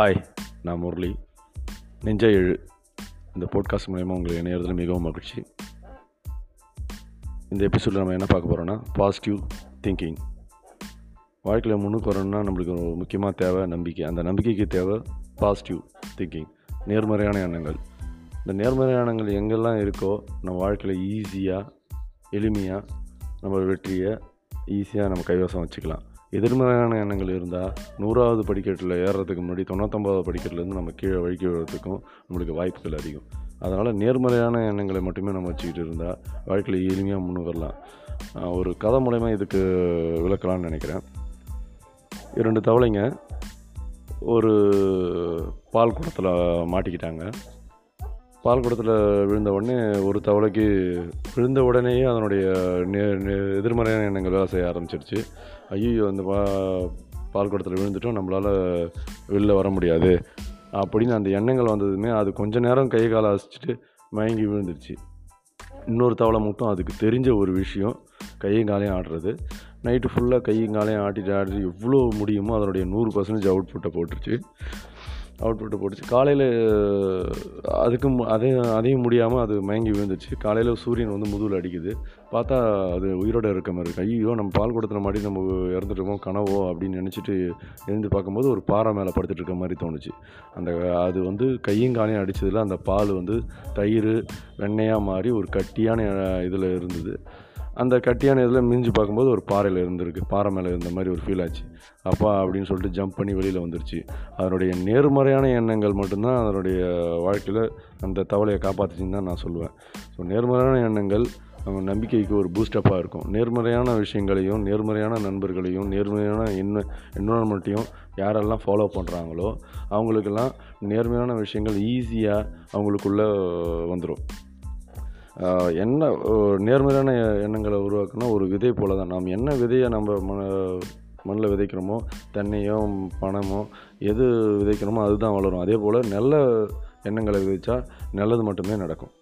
Hi நான் முரளி. நெஞ்ச எழு. இந்த போட்காஸ்ட் மூலயமா உங்களை இணையறதுல மிகவும் மகிழ்ச்சி. இந்த எபிசோடில் நம்ம என்ன பார்க்க போகிறோன்னா பாசிட்டிவ் திங்கிங் வாழ்க்கையில் முன்னுக்கு வரணும்னா நம்மளுக்கு ஒரு முக்கியமாக தேவை நம்பிக்கை. அந்த நம்பிக்கைக்கு தேவை பாசிட்டிவ் திங்கிங் நேர்மறையான எண்ணங்கள். இந்த நேர்மறையான எண்ணங்கள் எங்கெல்லாம் இருக்கோ நம்ம வாழ்க்கையில் ஈஸியாக எளிமையாக நம்ம வெற்றியை ஈஸியாக நம்ம கைவசம் வச்சுக்கலாம். எதிர்மறையான எண்ணங்கள் இருந்தால் நூறாவது படிக்கட்டில் ஏறுறதுக்கு முன்னாடி தொண்ணூத்தொம்பதாவது படிக்கட்டிலேருந்து நம்ம கீழே வழுக்கி விடுறதுக்கும் நம்மளுக்கு வாய்ப்புகள் அதிகம். அதனால் நேர்மறையான எண்ணங்களை மட்டுமே நம்ம வச்சுக்கிட்டு இருந்தால் வாழ்க்கையில் எளிமையாக முன்னுக்கு வரலாம். ஒரு கதை மூலயமா இதுக்கு விளக்கலாம்னு நினைக்கிறேன். இரண்டு தவளைங்க ஒரு பால் குடத்தில் மாட்டிக்கிட்டாங்க. பால் குடத்தில் விழுந்த உடனே ஒரு தவளைக்கு விழுந்த உடனேயே அதனுடைய நே எதிர்மறையான எண்ணங்கள் வேலை செய்ய ஆரம்பிச்சிருச்சு. ஐயோ அந்த பா பால் குடத்தில் விழுந்துட்டோம் நம்மளால் வெளில வர முடியாது. அப்படின்னு அந்த எண்ணங்கள் வந்ததுமே அது கொஞ்ச நேரம் கை காலை அசிச்சுட்டு மயங்கி விழுந்துருச்சு. இன்னொரு தவளை மட்டும் அதுக்கு தெரிஞ்ச ஒரு விஷயம் கையும் காலையும் ஆடுறது. நைட்டு ஃபுல்லாக கையும் காலையும் ஆட்டிட்டு ஆடிட்டு எவ்வளோ முடியுமோ அதனுடைய நூறு பர்சன்டேஜ் அவுட்புட்டை போட்டுருச்சு. அவுட்புட்டு போட்டுச்சு காலையில் அதுக்கும் அதே அதையும் முடியாமல் அது மயங்கி விழுந்துச்சு. காலையில் சூரியன் வந்து முதுகில் அடிக்குது. பார்த்தா அது உயிரோட இருக்க மாதிரி இருக்கு. ஐயோ நம்ம பால் கொடுத்துன மாதிரி நம்ம இறந்துட்டுருக்கோம் கனவோ அப்படின்னு நினச்சிட்டு எழுந்து பார்க்கும்போது ஒரு பாறை மேலே படுத்துட்டு இருக்க மாதிரி தோணுச்சு. அந்த அது வந்து கையும் காலையும் அடித்ததில் அந்த பால் வந்து தயிர் வெண்ணெயாக மாறி ஒரு கட்டியான இதில் இருந்தது. அந்த கட்டியான இதில் மிஞ்சி பார்க்கும்போது ஒரு பாறையில் இருந்திருக்கு. பாறை மேலே இருந்த மாதிரி ஒரு ஃபீல் ஆச்சு. அப்பா அப்படின்னு சொல்லிட்டு ஜம்ப் பண்ணி வெளியில் வந்துருச்சு. அதனுடைய நேர்மறையான எண்ணங்கள் மட்டும்தான் அதனுடைய வாழ்க்கையில் அந்த தவளையை காப்பாற்றுச்சின்னு தான் நான் சொல்லுவேன். ஸோ நேர்மறையான எண்ணங்கள் அவங்க நம்பிக்கைக்கு ஒரு பூஸ்டப்பாக இருக்கும். நேர்மறையான விஷயங்களையும் நேர்மறையான நண்பர்களையும் நேர்மறையான என்ன என்வரான்மெண்ட்டையும் யாரெல்லாம் ஃபாலோ பண்ணுறாங்களோ அவங்களுக்கெல்லாம் நேர்மையான விஷயங்கள் ஈஸியாக அவங்களுக்குள்ளே வந்துடும் என்ன நேர்மறையான எண்ணங்களை உருவாக்குனா ஒரு விதை போல தான் நாம் என்ன விதையை நம்ம ம மண்ணில் விதைக்கிறோமோ தண்ணியோ பணமோ எது விதைக்கிறோமோ அதுதான் வளரும். அதே போல் நல்ல எண்ணங்களை விதைச்சா நல்லது மட்டுமே நடக்கும்.